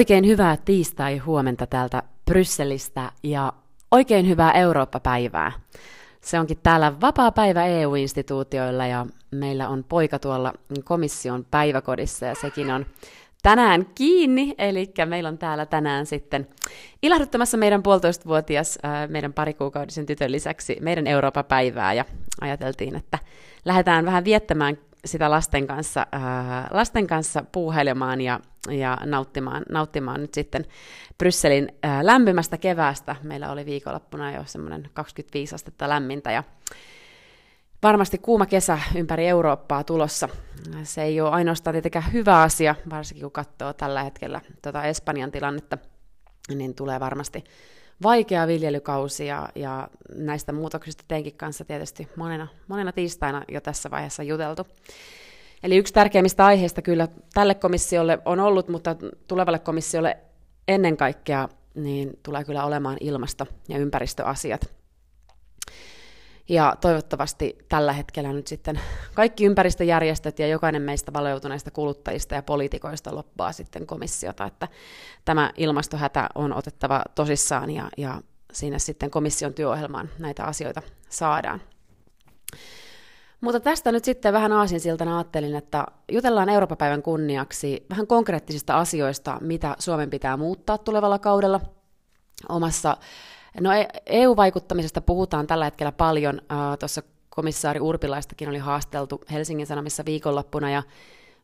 Oikein hyvää tiistai-huomenta täältä Brysselistä ja oikein hyvää Eurooppa-päivää. Se onkin täällä vapaa päivä EU-instituutioilla ja meillä on poika tuolla komission päiväkodissa ja sekin on tänään kiinni, eli meillä on täällä tänään sitten ilahduttamassa meidän puolitoistavuotias, meidän parikuukaudisen tytön lisäksi meidän Eurooppa-päivää ja ajateltiin, että lähdetään vähän viettämään sitä lasten kanssa, ää, lasten kanssa puuhailemaan ja, ja nauttimaan, nauttimaan nyt sitten Brysselin ää, lämpimästä keväästä. Meillä oli viikonloppuna jo semmoinen 25 astetta lämmintä ja varmasti kuuma kesä ympäri Eurooppaa tulossa. Se ei ole ainoastaan tietenkään hyvä asia, varsinkin kun katsoo tällä hetkellä tuota Espanjan tilannetta, niin tulee varmasti vaikea viljelykausi ja, ja näistä muutoksista teinkin kanssa tietysti monena, monena tiistaina jo tässä vaiheessa juteltu. Eli yksi tärkeimmistä aiheista kyllä tälle komissiolle on ollut, mutta tulevalle komissiolle ennen kaikkea niin tulee kyllä olemaan ilmasto- ja ympäristöasiat. Ja toivottavasti tällä hetkellä nyt sitten kaikki ympäristöjärjestöt ja jokainen meistä valeutuneista kuluttajista ja poliitikoista loppaa sitten komissiota, että tämä ilmastohätä on otettava tosissaan ja, ja siinä sitten komission työohjelmaan näitä asioita saadaan. Mutta tästä nyt sitten vähän aasinsiltana ajattelin, että jutellaan Euroopan päivän kunniaksi vähän konkreettisista asioista, mitä Suomen pitää muuttaa tulevalla kaudella omassa No EU-vaikuttamisesta e puhutaan tällä hetkellä paljon. Tuossa komissaari Urpilaistakin oli haasteltu Helsingin Sanomissa viikonloppuna ja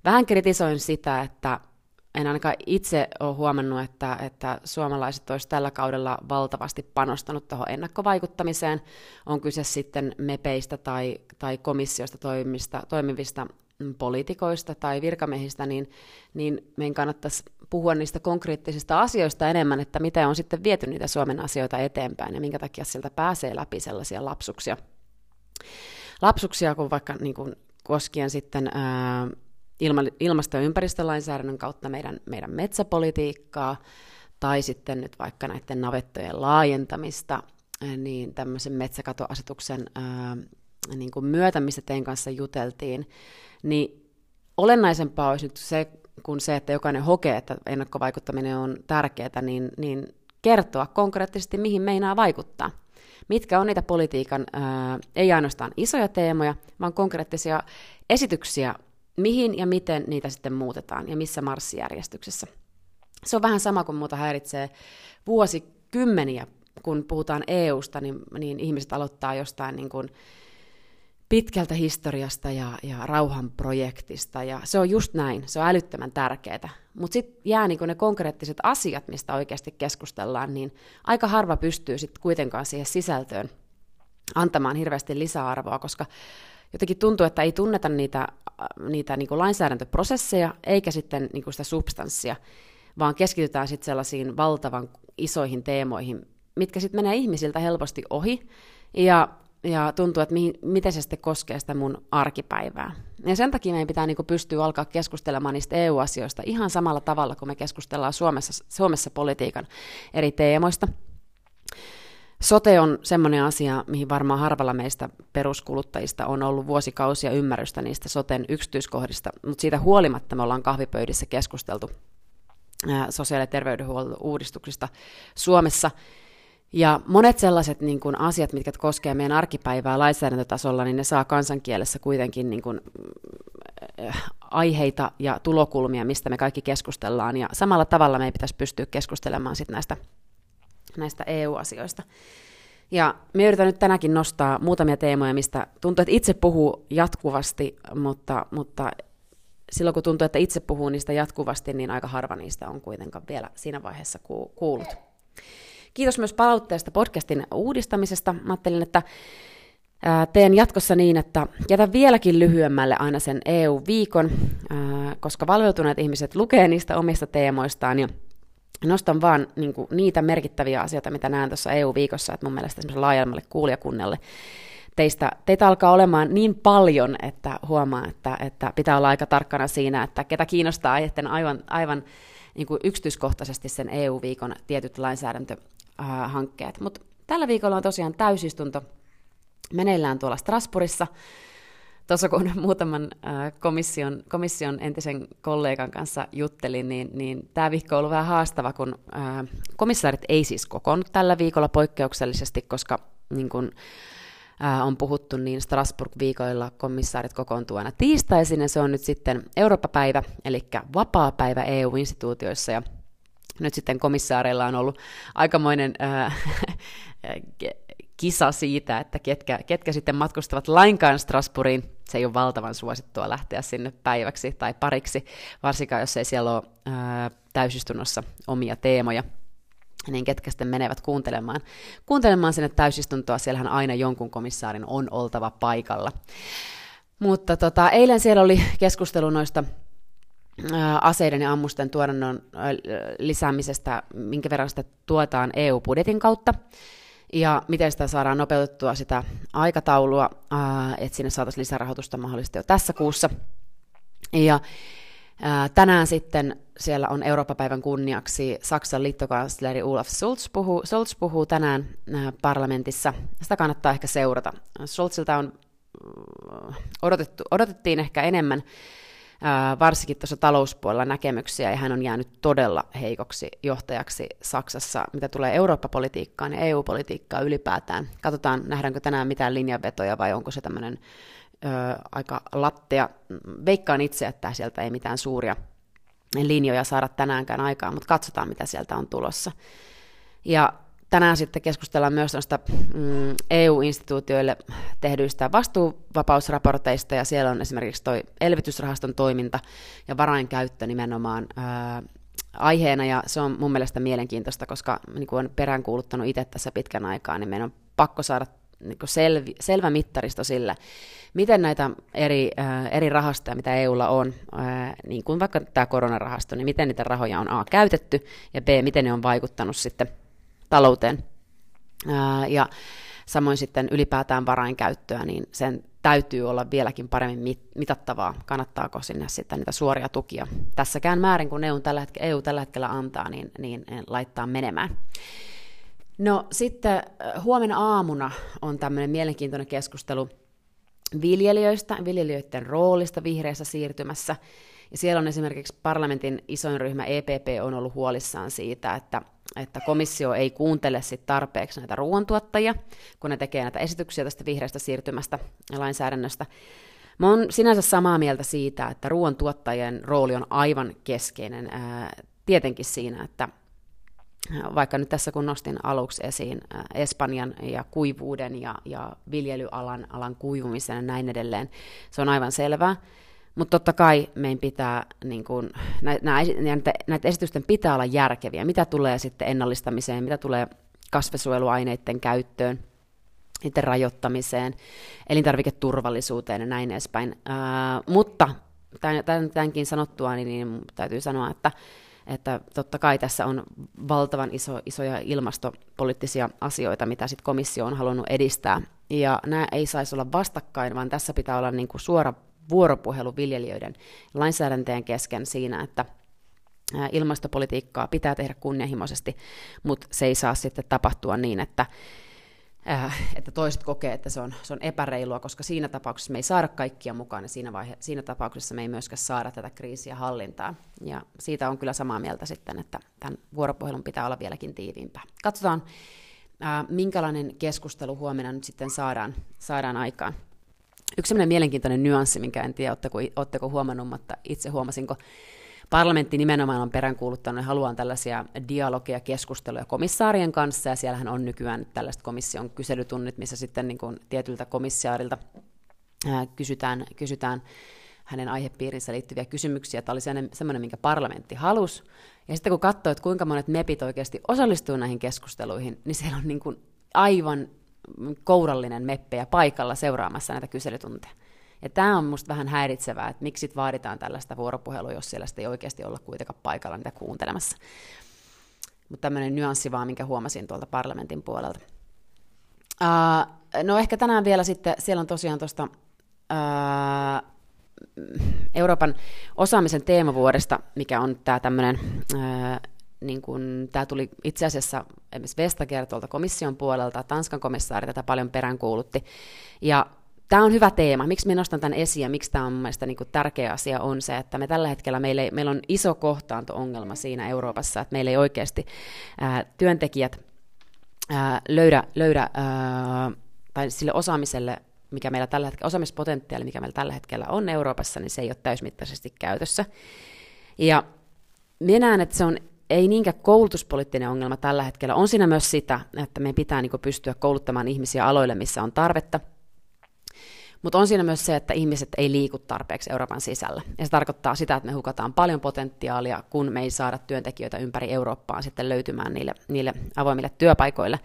vähän kritisoin sitä, että en ainakaan itse ole huomannut, että, että suomalaiset olisivat tällä kaudella valtavasti panostanut tuohon ennakkovaikuttamiseen. On kyse sitten mepeistä tai, tai komissiosta toimista, toimivista poliitikoista tai virkamiehistä, niin, niin meidän kannattaisi puhua niistä konkreettisista asioista enemmän, että miten on sitten viety niitä Suomen asioita eteenpäin ja minkä takia sieltä pääsee läpi sellaisia lapsuksia. Lapsuksia kuin vaikka niin kuin koskien sitten ää, ilma, ilmasto- ja ympäristölainsäädännön kautta meidän, meidän metsäpolitiikkaa, tai sitten nyt vaikka näiden navettojen laajentamista, niin tämmöisen metsäkatoasetuksen ää, niin kuin myötä, missä teidän kanssa juteltiin, niin olennaisempaa olisi nyt se, kun se, että jokainen hokee, että ennakkovaikuttaminen on tärkeää, niin, niin kertoa konkreettisesti, mihin meinaa vaikuttaa. Mitkä on niitä politiikan, ää, ei ainoastaan isoja teemoja, vaan konkreettisia esityksiä, mihin ja miten niitä sitten muutetaan ja missä marssijärjestyksessä. Se on vähän sama kuin muuta häiritsee vuosikymmeniä, kun puhutaan EUsta, niin, niin ihmiset aloittaa jostain niin kuin, pitkältä historiasta ja, ja rauhanprojektista, ja se on just näin, se on älyttömän tärkeää. Mutta sitten jää niinku ne konkreettiset asiat, mistä oikeasti keskustellaan, niin aika harva pystyy sitten kuitenkaan siihen sisältöön antamaan hirveästi lisäarvoa, koska jotenkin tuntuu, että ei tunneta niitä, niitä niinku lainsäädäntöprosesseja eikä sitten niinku sitä substanssia, vaan keskitytään sitten sellaisiin valtavan isoihin teemoihin, mitkä sitten menee ihmisiltä helposti ohi, ja ja tuntuu, että mihin, miten se sitten koskee sitä mun arkipäivää. Ja sen takia meidän pitää niin pystyä alkaa keskustelemaan niistä EU-asioista ihan samalla tavalla, kun me keskustellaan Suomessa, Suomessa politiikan eri teemoista. Sote on semmoinen asia, mihin varmaan harvalla meistä peruskuluttajista on ollut vuosikausia ymmärrystä niistä soten yksityiskohdista, mutta siitä huolimatta me ollaan kahvipöydissä keskusteltu sosiaali- ja terveydenhuollon uudistuksista Suomessa – ja monet sellaiset niin kuin, asiat, mitkä koskee meidän arkipäivää lainsäädäntötasolla, niin ne saa kansankielessä kuitenkin niin kuin, aiheita ja tulokulmia, mistä me kaikki keskustellaan. Ja samalla tavalla meidän pitäisi pystyä keskustelemaan sit näistä, näistä EU-asioista. Ja me yritän nyt tänäkin nostaa muutamia teemoja, mistä tuntuu, että itse puhuu jatkuvasti, mutta, mutta silloin kun tuntuu, että itse puhuu niistä jatkuvasti, niin aika harva niistä on kuitenkaan vielä siinä vaiheessa kuullut. Kiitos myös palautteesta podcastin uudistamisesta. Mä ajattelin, että teen jatkossa niin, että jätän vieläkin lyhyemmälle aina sen EU-viikon, koska valveutuneet ihmiset lukee niistä omista teemoistaan ja nostan vaan niin kuin, niitä merkittäviä asioita, mitä näen tuossa EU-viikossa, että mun mielestä semmoiselle laajemmalle kuulijakunnalle teistä, teitä alkaa olemaan niin paljon, että huomaa, että, että pitää olla aika tarkkana siinä, että ketä kiinnostaa etten aivan, aivan niin kuin yksityiskohtaisesti sen EU-viikon tietyt lainsäädäntö äh, hankkeet. Mutta tällä viikolla on tosiaan täysistunto meneillään tuolla Strasbourgissa. Tuossa kun muutaman komission, komission entisen kollegan kanssa juttelin, niin, niin tämä viikko on ollut vähän haastava, kun komissaarit ei siis kokoonnut tällä viikolla poikkeuksellisesti, koska niin kun, on puhuttu, niin Strasbourg-viikoilla komissaarit kokoontuu aina tiistaisin, ja se on nyt sitten Eurooppa-päivä, eli vapaa-päivä EU-instituutioissa, ja nyt sitten komissaareilla on ollut aikamoinen äh, kisa siitä, että ketkä, ketkä sitten matkustavat lainkaan Strasbourgiin. Se ei ole valtavan suosittua lähteä sinne päiväksi tai pariksi, varsinkaan jos ei siellä ole ää, täysistunnossa omia teemoja niin ketkä sitten menevät kuuntelemaan, kuuntelemaan sinne täysistuntoa, siellähän aina jonkun komissaarin on oltava paikalla. Mutta tota, eilen siellä oli keskustelu noista aseiden ja ammusten tuotannon lisäämisestä, minkä verran sitä tuetaan EU-budjetin kautta ja miten sitä saadaan nopeutettua sitä aikataulua, että sinne saataisiin lisärahoitusta mahdollisesti jo tässä kuussa. Ja tänään sitten siellä on Eurooppa-päivän kunniaksi Saksan liittokansleri Olaf Scholz puhuu, Scholz puhuu tänään parlamentissa. Sitä kannattaa ehkä seurata. Scholzilta on odotettu, odotettiin ehkä enemmän varsinkin tuossa talouspuolella näkemyksiä, ja hän on jäänyt todella heikoksi johtajaksi Saksassa, mitä tulee Eurooppa-politiikkaan ja EU-politiikkaan ylipäätään. Katsotaan, nähdäänkö tänään mitään linjanvetoja vai onko se tämmöinen aika lattea. Veikkaan itse, että sieltä ei mitään suuria linjoja saada tänäänkään aikaan, mutta katsotaan, mitä sieltä on tulossa. Ja tänään sitten keskustellaan myös noista mm, EU-instituutioille tehdyistä vastuuvapausraporteista, ja siellä on esimerkiksi toi elvytysrahaston toiminta ja varainkäyttö nimenomaan ää, aiheena, ja se on mun mielestä mielenkiintoista, koska niin kuin on peräänkuuluttanut itse tässä pitkän aikaa, niin meidän on pakko saada niin selvi, selvä mittaristo sille, miten näitä eri, äh, eri rahastoja, mitä EUlla on, äh, niin kuin vaikka tämä koronarahasto, niin miten niitä rahoja on A käytetty, ja B, miten ne on vaikuttanut sitten talouteen. Ja samoin sitten ylipäätään varainkäyttöä, niin sen täytyy olla vieläkin paremmin mitattavaa, kannattaako sinne sitten niitä suoria tukia. Tässäkään määrin, kun EU tällä hetkellä, EU tällä hetkellä antaa, niin, niin laittaa menemään. No sitten huomenna aamuna on tämmöinen mielenkiintoinen keskustelu viljelijöistä, viljelijöiden roolista vihreässä siirtymässä. Ja siellä on esimerkiksi parlamentin isoin ryhmä EPP on ollut huolissaan siitä, että että komissio ei kuuntele sit tarpeeksi näitä ruoantuottajia, kun ne tekee näitä esityksiä tästä vihreästä siirtymästä ja lainsäädännöstä. Mä oon sinänsä samaa mieltä siitä, että ruoantuottajien rooli on aivan keskeinen ää, tietenkin siinä, että vaikka nyt tässä kun nostin aluksi esiin Espanjan ja kuivuuden ja, ja viljelyalan alan kuivumisen ja näin edelleen, se on aivan selvää. Mutta totta kai meidän pitää, niin kun, näitä, näitä esitysten pitää olla järkeviä. Mitä tulee sitten ennallistamiseen, mitä tulee kasvesuojeluaineiden käyttöön, niiden rajoittamiseen, elintarviketurvallisuuteen ja näin edespäin. Ää, mutta tämän, tämänkin sanottua, niin, niin täytyy sanoa, että, että totta kai tässä on valtavan iso, isoja ilmastopoliittisia asioita, mitä sit komissio on halunnut edistää. Ja nämä ei saisi olla vastakkain, vaan tässä pitää olla niin kuin suora vuoropuhelu viljelijöiden lainsäädäntöjen kesken siinä, että ilmastopolitiikkaa pitää tehdä kunnianhimoisesti, mutta se ei saa sitten tapahtua niin, että, että toiset kokee, että se on, se on epäreilua, koska siinä tapauksessa me ei saada kaikkia mukaan ja siinä, vaihe, siinä tapauksessa me ei myöskään saada tätä kriisiä hallintaan. Ja siitä on kyllä samaa mieltä sitten, että tämän vuoropuhelun pitää olla vieläkin tiiviimpää. Katsotaan, minkälainen keskustelu huomenna nyt sitten saadaan, saadaan aikaan. Yksi sellainen mielenkiintoinen nyanssi, minkä en tiedä, oletteko, oletteko huomannut, mutta itse huomasinko, parlamentti nimenomaan on peräänkuuluttanut ja haluaa tällaisia dialogeja, keskusteluja komissaarien kanssa, ja siellähän on nykyään tällaiset komission kyselytunnit, missä sitten niin tietyltä komissaarilta ää, kysytään, kysytään hänen aihepiirinsä liittyviä kysymyksiä. Tämä oli semmoinen, minkä parlamentti halusi. Ja sitten kun katsoo, että kuinka monet mepit oikeasti osallistuu näihin keskusteluihin, niin siellä on niin kuin aivan kourallinen meppejä paikalla seuraamassa näitä kyselytunteja. Ja tämä on minusta vähän häiritsevää, että miksi vaaditaan tällaista vuoropuhelua, jos siellä ei oikeasti olla kuitenkaan paikalla niitä kuuntelemassa. Mutta tämmöinen nyanssi vaan, minkä huomasin tuolta parlamentin puolelta. Uh, no ehkä tänään vielä sitten, siellä on tosiaan tuosta uh, Euroopan osaamisen teemavuodesta, mikä on tämä tämmöinen uh, niin kun, tämä tuli itse asiassa esimerkiksi Vestager tuolta komission puolelta, Tanskan komissaari tätä paljon peräänkuulutti, ja tämä on hyvä teema. Miksi minä nostan tämän esiin ja miksi tämä on mielestäni niin tärkeä asia on se, että me tällä hetkellä meillä, ei, meillä on iso kohtaanto-ongelma siinä Euroopassa, että meillä ei oikeasti ää, työntekijät ää, löydä, löydä ää, tai sille osaamiselle mikä meillä tällä hetkellä, osaamispotentiaali, mikä meillä tällä hetkellä on Euroopassa, niin se ei ole täysmittaisesti käytössä. Ja minä näen, että se on ei niinkään koulutuspoliittinen ongelma tällä hetkellä. On siinä myös sitä, että meidän pitää niin pystyä kouluttamaan ihmisiä aloille, missä on tarvetta. Mutta on siinä myös se, että ihmiset ei liiku tarpeeksi Euroopan sisällä. Ja se tarkoittaa sitä, että me hukataan paljon potentiaalia, kun me ei saada työntekijöitä ympäri Eurooppaa sitten löytymään niille, niille avoimille työpaikoille.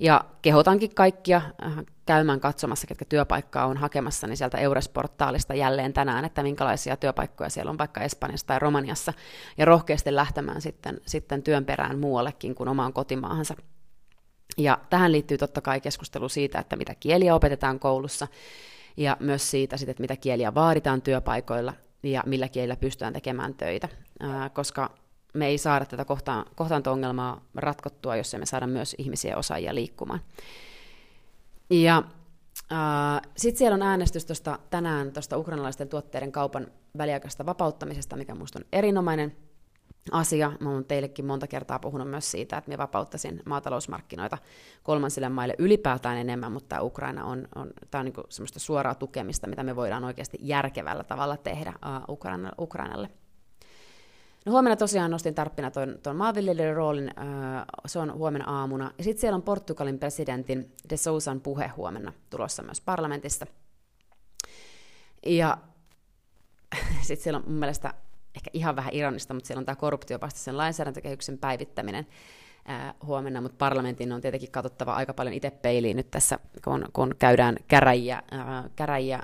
Ja kehotankin kaikkia äh, käymään katsomassa, ketkä työpaikkaa on hakemassa, niin sieltä Eures-portaalista jälleen tänään, että minkälaisia työpaikkoja siellä on vaikka Espanjassa tai Romaniassa, ja rohkeasti lähtemään sitten, sitten työn perään muuallekin kuin omaan kotimaahansa. Ja tähän liittyy totta kai keskustelu siitä, että mitä kieliä opetetaan koulussa, ja myös siitä, että mitä kieliä vaaditaan työpaikoilla, ja millä kielillä pystytään tekemään töitä, koska me ei saada tätä kohtaan, kohtaanto-ongelmaa ratkottua, jos emme saada myös ihmisiä osaajia liikkumaan. Ja äh, sitten siellä on äänestys tosta, tänään tuosta ukrainalaisten tuotteiden kaupan väliaikaisesta vapauttamisesta, mikä minusta on erinomainen asia. Mä olen teillekin monta kertaa puhunut myös siitä, että minä vapauttaisin maatalousmarkkinoita kolmansille maille ylipäätään enemmän, mutta tämä Ukraina on, on, tämä on niin semmoista suoraa tukemista, mitä me voidaan oikeasti järkevällä tavalla tehdä Ukraina, Ukrainalle. No huomenna tosiaan nostin tarppina tuon, tuon maanviljelijän roolin, äh, se on huomenna aamuna. Ja sitten siellä on Portugalin presidentin De Sousan puhe huomenna tulossa myös parlamentissa. Ja sitten siellä on mun mielestä ehkä ihan vähän ironista, mutta siellä on tämä korruptiovastaisen lainsäädäntökehyksen päivittäminen äh, huomenna, mutta parlamentin on tietenkin katsottava aika paljon itse peiliin nyt tässä, kun, kun käydään käräjiä, äh, käräjiä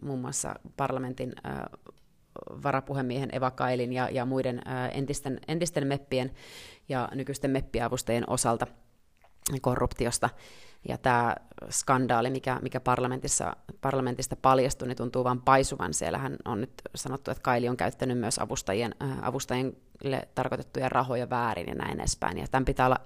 muun muassa parlamentin varapuhemiehen Eva Kailin ja, ja muiden ää, entisten, entisten meppien ja nykyisten meppiavustajien osalta korruptiosta. Ja tämä skandaali, mikä, mikä parlamentissa, parlamentista paljastui, niin tuntuu vain paisuvan. Siellähän on nyt sanottu, että Kaili on käyttänyt myös avustajien, avustajille tarkoitettuja rahoja väärin ja näin edespäin. Ja tämän pitää olla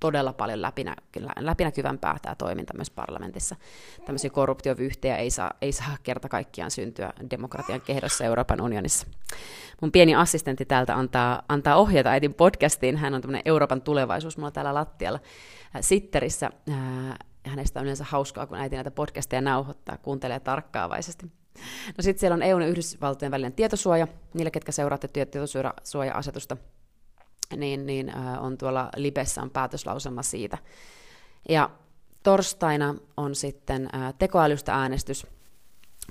todella paljon läpinä, läpinäkyvämpää tämä toiminta myös parlamentissa. Tämmöisiä korruptiovyyhtejä ei saa, ei saa kerta kaikkiaan syntyä demokratian kehdossa Euroopan unionissa. Mun pieni assistentti täältä antaa, antaa ohjata äitin podcastiin. Hän on tämmöinen Euroopan tulevaisuus mulla täällä lattialla äh, sitterissä. Äh, hänestä on yleensä hauskaa, kun äiti näitä podcasteja nauhoittaa, kuuntelee tarkkaavaisesti. No sitten siellä on EUn ja Yhdysvaltojen välinen tietosuoja. Niille, ketkä seuraatte tietosuoja-asetusta, niin, niin äh, on tuolla Libessä on päätöslauselma siitä. Ja torstaina on sitten äh, tekoälystä äänestys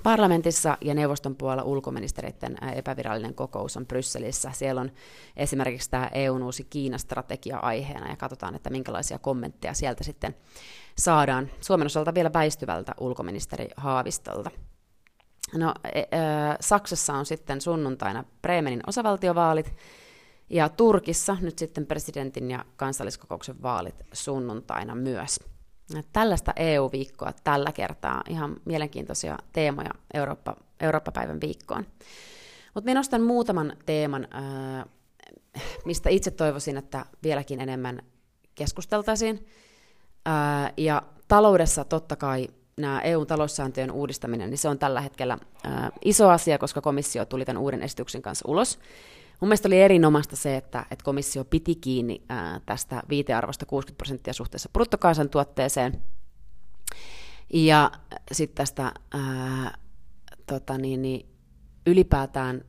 parlamentissa ja neuvoston puolella ulkoministeriöiden epävirallinen kokous on Brysselissä. Siellä on esimerkiksi tämä EUn uusi Kiina-strategia aiheena ja katsotaan, että minkälaisia kommentteja sieltä sitten saadaan Suomen osalta vielä väistyvältä ulkoministeri Haavistolta. No, e, e, Saksassa on sitten sunnuntaina Bremenin osavaltiovaalit, ja Turkissa nyt sitten presidentin ja kansalliskokouksen vaalit sunnuntaina myös. Tällaista EU-viikkoa tällä kertaa, ihan mielenkiintoisia teemoja Eurooppa, Eurooppa-päivän viikkoon. Mutta minä nostan muutaman teeman, mistä itse toivoisin, että vieläkin enemmän keskusteltaisiin. Ja taloudessa totta kai nämä EU-taloussääntöjen uudistaminen, niin se on tällä hetkellä iso asia, koska komissio tuli tämän uuden esityksen kanssa ulos. Mun mielestä oli erinomaista se, että, että komissio piti kiinni ää, tästä viitearvosta 60 prosenttia suhteessa bruttokansantuotteeseen. Ja sitten tästä ää, tota niin, niin, ylipäätään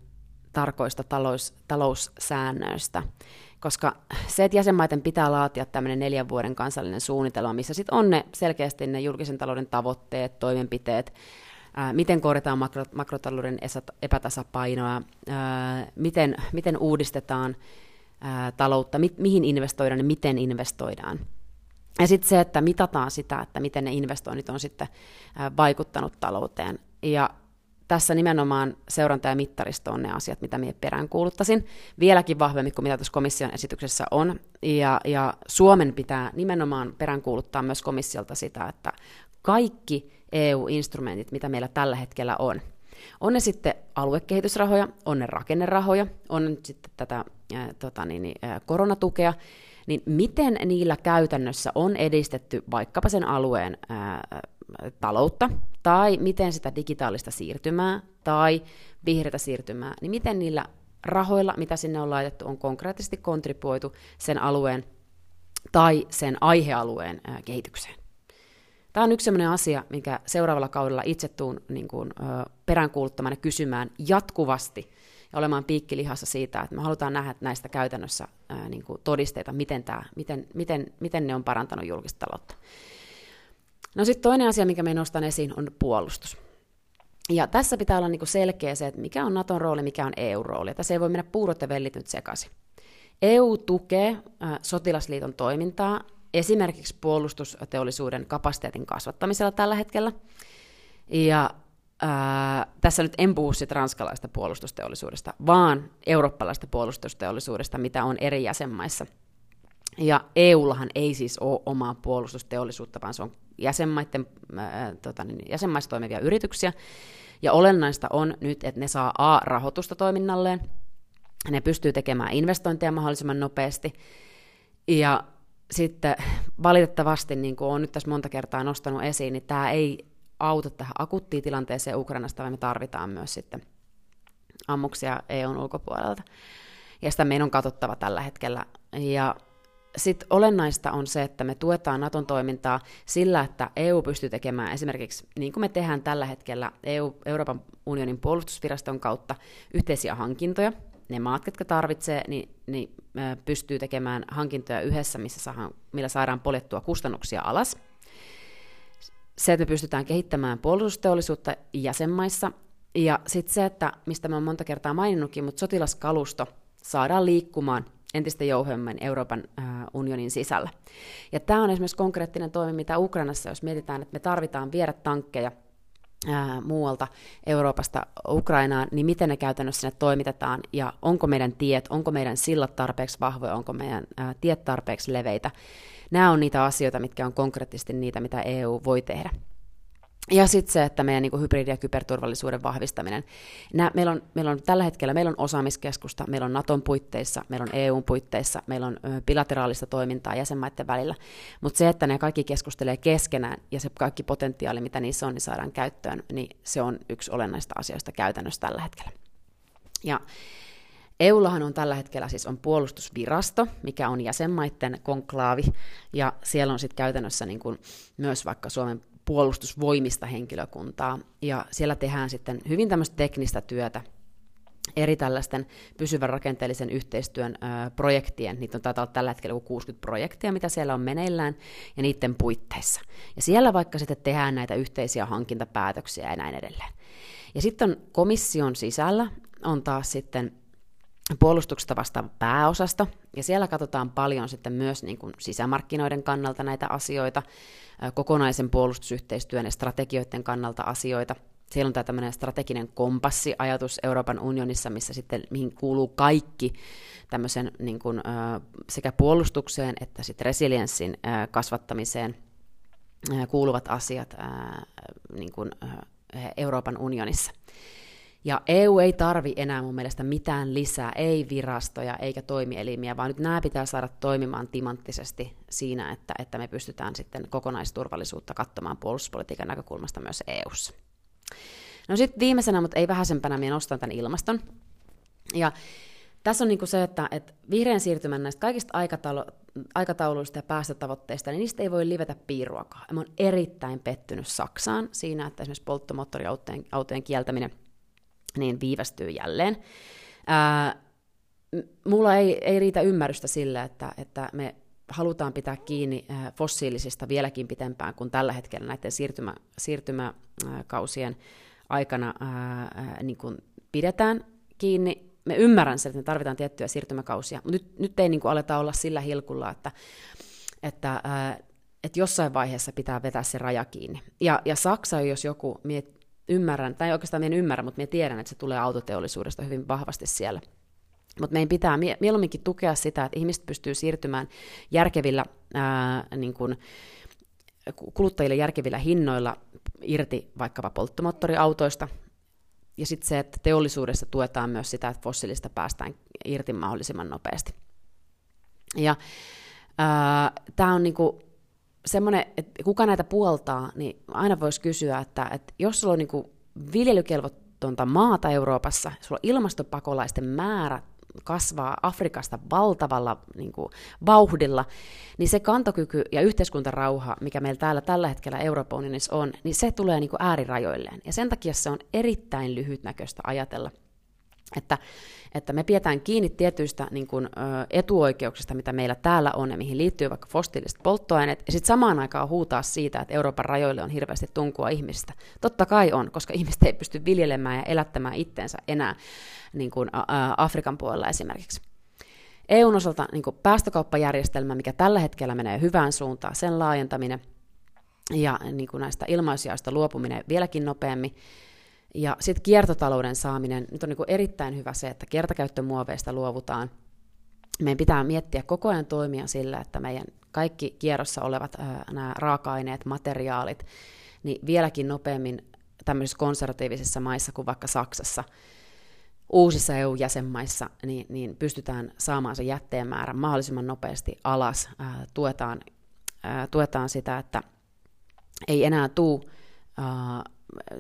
tarkoista talous, taloussäännöistä, koska se, että jäsenmaiden pitää laatia tämmöinen neljän vuoden kansallinen suunnitelma, missä sitten on ne selkeästi ne julkisen talouden tavoitteet, toimenpiteet, miten korjataan makro, makrotalouden epätasapainoa, miten, miten uudistetaan taloutta, mi, mihin investoidaan ja miten investoidaan. Ja sitten se, että mitataan sitä, että miten ne investoinnit on sitten vaikuttanut talouteen. Ja tässä nimenomaan seuranta- ja mittaristo on ne asiat, mitä minä perään kuuluttaisin vieläkin vahvemmin kuin mitä tuossa komission esityksessä on. Ja, ja Suomen pitää nimenomaan peräänkuuluttaa myös komissiolta sitä, että kaikki EU-instrumentit, mitä meillä tällä hetkellä on. On ne sitten aluekehitysrahoja, on ne rakennerahoja, on ne sitten tätä ää, tota niin, ää, koronatukea, niin miten niillä käytännössä on edistetty vaikkapa sen alueen ää, taloutta, tai miten sitä digitaalista siirtymää, tai vihreätä siirtymää, niin miten niillä rahoilla, mitä sinne on laitettu, on konkreettisesti kontribuoitu sen alueen tai sen aihealueen kehitykseen. Tämä on yksi sellainen asia, mikä seuraavalla kaudella itse tuun niin kuin, peräänkuuluttamaan ja kysymään jatkuvasti ja olemaan piikkilihassa siitä, että me halutaan nähdä näistä käytännössä niin kuin todisteita, miten, tämä, miten, miten, miten ne on parantanut julkista taloutta. No sitten toinen asia, mikä me nostan esiin, on puolustus. Ja tässä pitää olla niinku selkeä se, että mikä on Naton rooli, mikä on EU-rooli. Tässä ei voi mennä puurot ja vellit nyt sekaisin. EU tukee äh, sotilasliiton toimintaa esimerkiksi puolustusteollisuuden kapasiteetin kasvattamisella tällä hetkellä. Ja ää, tässä nyt en puhu sit ranskalaista puolustusteollisuudesta, vaan eurooppalaista puolustusteollisuudesta, mitä on eri jäsenmaissa. Ja EUllahan ei siis ole omaa puolustusteollisuutta, vaan se on jäsenmaiden, ää, tota, niin, jäsenmaissa toimivia yrityksiä. Ja olennaista on nyt, että ne saa A-rahoitusta toiminnalleen, ne pystyy tekemään investointeja mahdollisimman nopeasti, ja sitten valitettavasti, niin kuin olen nyt tässä monta kertaa nostanut esiin, niin tämä ei auta tähän akuuttiin tilanteeseen Ukrainasta, vaan me tarvitaan myös sitten ammuksia EUn ulkopuolelta. Ja sitä meidän on katsottava tällä hetkellä. Ja sitten olennaista on se, että me tuetaan Naton toimintaa sillä, että EU pystyy tekemään esimerkiksi, niin kuin me tehdään tällä hetkellä EU, Euroopan unionin puolustusviraston kautta, yhteisiä hankintoja, ne maat, jotka tarvitsee, niin, niin pystyy tekemään hankintoja yhdessä, missä saadaan, millä saadaan poljettua kustannuksia alas. Se, että me pystytään kehittämään puolustusteollisuutta jäsenmaissa, ja sitten se, että, mistä mä oon monta kertaa maininnutkin, mutta sotilaskalusto saadaan liikkumaan entistä jouhemmin Euroopan unionin sisällä. Ja tämä on esimerkiksi konkreettinen toimi, mitä Ukrainassa, jos mietitään, että me tarvitaan viedä tankkeja ää, muualta Euroopasta Ukrainaan, niin miten ne käytännössä sinne toimitetaan, ja onko meidän tiet, onko meidän sillat tarpeeksi vahvoja, onko meidän ää, tiet tarpeeksi leveitä. Nämä on niitä asioita, mitkä on konkreettisesti niitä, mitä EU voi tehdä. Ja sitten se, että meidän niin hybridi- ja kyberturvallisuuden vahvistaminen. Nää, meillä, on, meillä on tällä hetkellä meillä on osaamiskeskusta, meillä on Naton puitteissa, meillä on EUn puitteissa, meillä on bilateraalista toimintaa jäsenmaiden välillä. Mutta se, että ne kaikki keskustelee keskenään ja se kaikki potentiaali, mitä niissä on, niin saadaan käyttöön, niin se on yksi olennaista asioista käytännössä tällä hetkellä. Ja EUllahan on tällä hetkellä siis on puolustusvirasto, mikä on jäsenmaiden konklaavi, ja siellä on sitten käytännössä niin kuin myös vaikka Suomen puolustusvoimista henkilökuntaa, ja siellä tehdään sitten hyvin tämmöistä teknistä työtä, eri tällaisten pysyvän rakenteellisen yhteistyön ö, projektien, niitä on taitaa olla tällä hetkellä 60 projektia, mitä siellä on meneillään, ja niiden puitteissa. Ja siellä vaikka sitten tehdään näitä yhteisiä hankintapäätöksiä ja näin edelleen. Ja sitten komission sisällä on taas sitten puolustuksesta vastaava pääosasto, ja siellä katsotaan paljon sitten myös niin kuin sisämarkkinoiden kannalta näitä asioita, kokonaisen puolustusyhteistyön ja strategioiden kannalta asioita. Siellä on tämä tämmöinen strateginen kompassiajatus Euroopan unionissa, missä sitten, mihin kuuluu kaikki tämmöisen niin kuin, sekä puolustukseen että sitten resilienssin kasvattamiseen kuuluvat asiat niin kuin, Euroopan unionissa. Ja EU ei tarvi enää mun mielestä mitään lisää, ei virastoja eikä toimielimiä, vaan nyt nämä pitää saada toimimaan timanttisesti siinä, että, että me pystytään sitten kokonaisturvallisuutta katsomaan puolustuspolitiikan näkökulmasta myös EUssa. No sitten viimeisenä, mutta ei vähäisempänä, minä nostan tämän ilmaston. Ja tässä on niinku se, että, että vihreän siirtymän näistä kaikista aikataulu- aikatauluista ja päästötavoitteista, niin niistä ei voi livetä piiruakaan. mä oon erittäin pettynyt Saksaan siinä, että esimerkiksi polttomoottoriautojen kieltäminen – niin viivästyy jälleen. Ää, mulla ei, ei riitä ymmärrystä sille, että, että me halutaan pitää kiinni fossiilisista vieläkin pitempään kuin tällä hetkellä näiden siirtymä, siirtymäkausien aikana ää, niin kuin pidetään kiinni. Me ymmärrän sen, että me tarvitaan tiettyjä siirtymäkausia, mutta nyt, nyt ei niin kuin aleta olla sillä hilkulla, että, että, ää, että jossain vaiheessa pitää vetää se raja kiinni. Ja, ja Saksa, jos joku miet, ymmärrän, tai oikeastaan en ymmärrä, mutta minä tiedän, että se tulee autoteollisuudesta hyvin vahvasti siellä. Mutta meidän pitää mieluumminkin tukea sitä, että ihmiset pystyy siirtymään järkevillä, ää, niin kuin, kuluttajille järkevillä hinnoilla irti vaikkapa polttomoottoriautoista, ja sitten se, että teollisuudessa tuetaan myös sitä, että fossiilista päästään irti mahdollisimman nopeasti. Ja Tämä on niinku semmoinen, että kuka näitä puoltaa, niin aina voisi kysyä, että, että jos sulla on niinku viljelykelvottonta maata Euroopassa, sulla on ilmastopakolaisten määrä kasvaa Afrikasta valtavalla niin kuin, vauhdilla, niin se kantokyky ja yhteiskuntarauha, mikä meillä täällä tällä hetkellä Euroopan unionissa on, niin se tulee niin kuin, äärirajoilleen. Ja sen takia se on erittäin lyhytnäköistä ajatella, että, että me pidetään kiinni tietyistä niin kuin, etuoikeuksista, mitä meillä täällä on ja mihin liittyy vaikka fossiiliset polttoaineet, ja sitten samaan aikaan huutaa siitä, että Euroopan rajoille on hirveästi tunkua ihmisistä. Totta kai on, koska ihmiset ei pysty viljelemään ja elättämään itsensä enää niin kuin, ä, Afrikan puolella esimerkiksi. EUn osalta niin kuin päästökauppajärjestelmä, mikä tällä hetkellä menee hyvään suuntaan, sen laajentaminen ja niin kuin näistä ilmaisjaoista luopuminen vieläkin nopeammin, ja sitten kiertotalouden saaminen, nyt on niin erittäin hyvä se, että kertakäyttömuoveista luovutaan. Meidän pitää miettiä koko ajan toimia sillä, että meidän kaikki kierrossa olevat nämä raaka-aineet, materiaalit, niin vieläkin nopeammin tämmöisissä konservatiivisissa maissa kuin vaikka Saksassa, uusissa EU-jäsenmaissa, niin, niin pystytään saamaan se jätteen määrä mahdollisimman nopeasti alas. Ää, tuetaan, ää, tuetaan sitä, että ei enää tule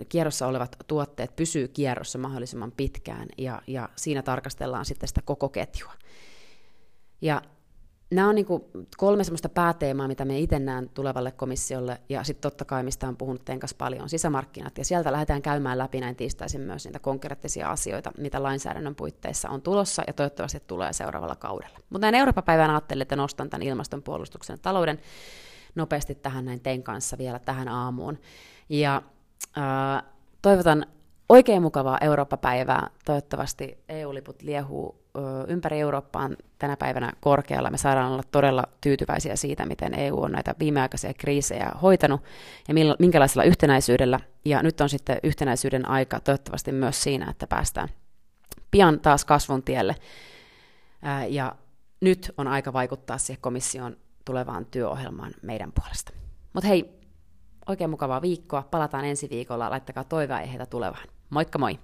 kierrossa olevat tuotteet pysyy kierrossa mahdollisimman pitkään ja, ja siinä tarkastellaan sitten sitä koko ketjua. Ja nämä on niin kolme sellaista pääteemaa, mitä me itse näen tulevalle komissiolle, ja sitten totta kai, mistä on puhunut Tenkas paljon, sisämarkkinat, ja sieltä lähdetään käymään läpi näin tiistaisin myös niitä konkreettisia asioita, mitä lainsäädännön puitteissa on tulossa, ja toivottavasti tulee seuraavalla kaudella. Mutta näin Euroopan päivän ajattelin, että nostan tämän ilmastonpuolustuksen talouden nopeasti tähän näin tein kanssa vielä tähän aamuun. Ja toivotan oikein mukavaa Eurooppa-päivää. Toivottavasti EU-liput liehuu ympäri Eurooppaan tänä päivänä korkealla. Me saadaan olla todella tyytyväisiä siitä, miten EU on näitä viimeaikaisia kriisejä hoitanut ja minkälaisella yhtenäisyydellä. Ja nyt on sitten yhtenäisyyden aika toivottavasti myös siinä, että päästään pian taas kasvun tielle. Ja nyt on aika vaikuttaa siihen komission tulevaan työohjelmaan meidän puolesta. Mutta hei, Oikein mukavaa viikkoa. Palataan ensi viikolla. Laittakaa toiveaiheita tulevaan. Moikka moi!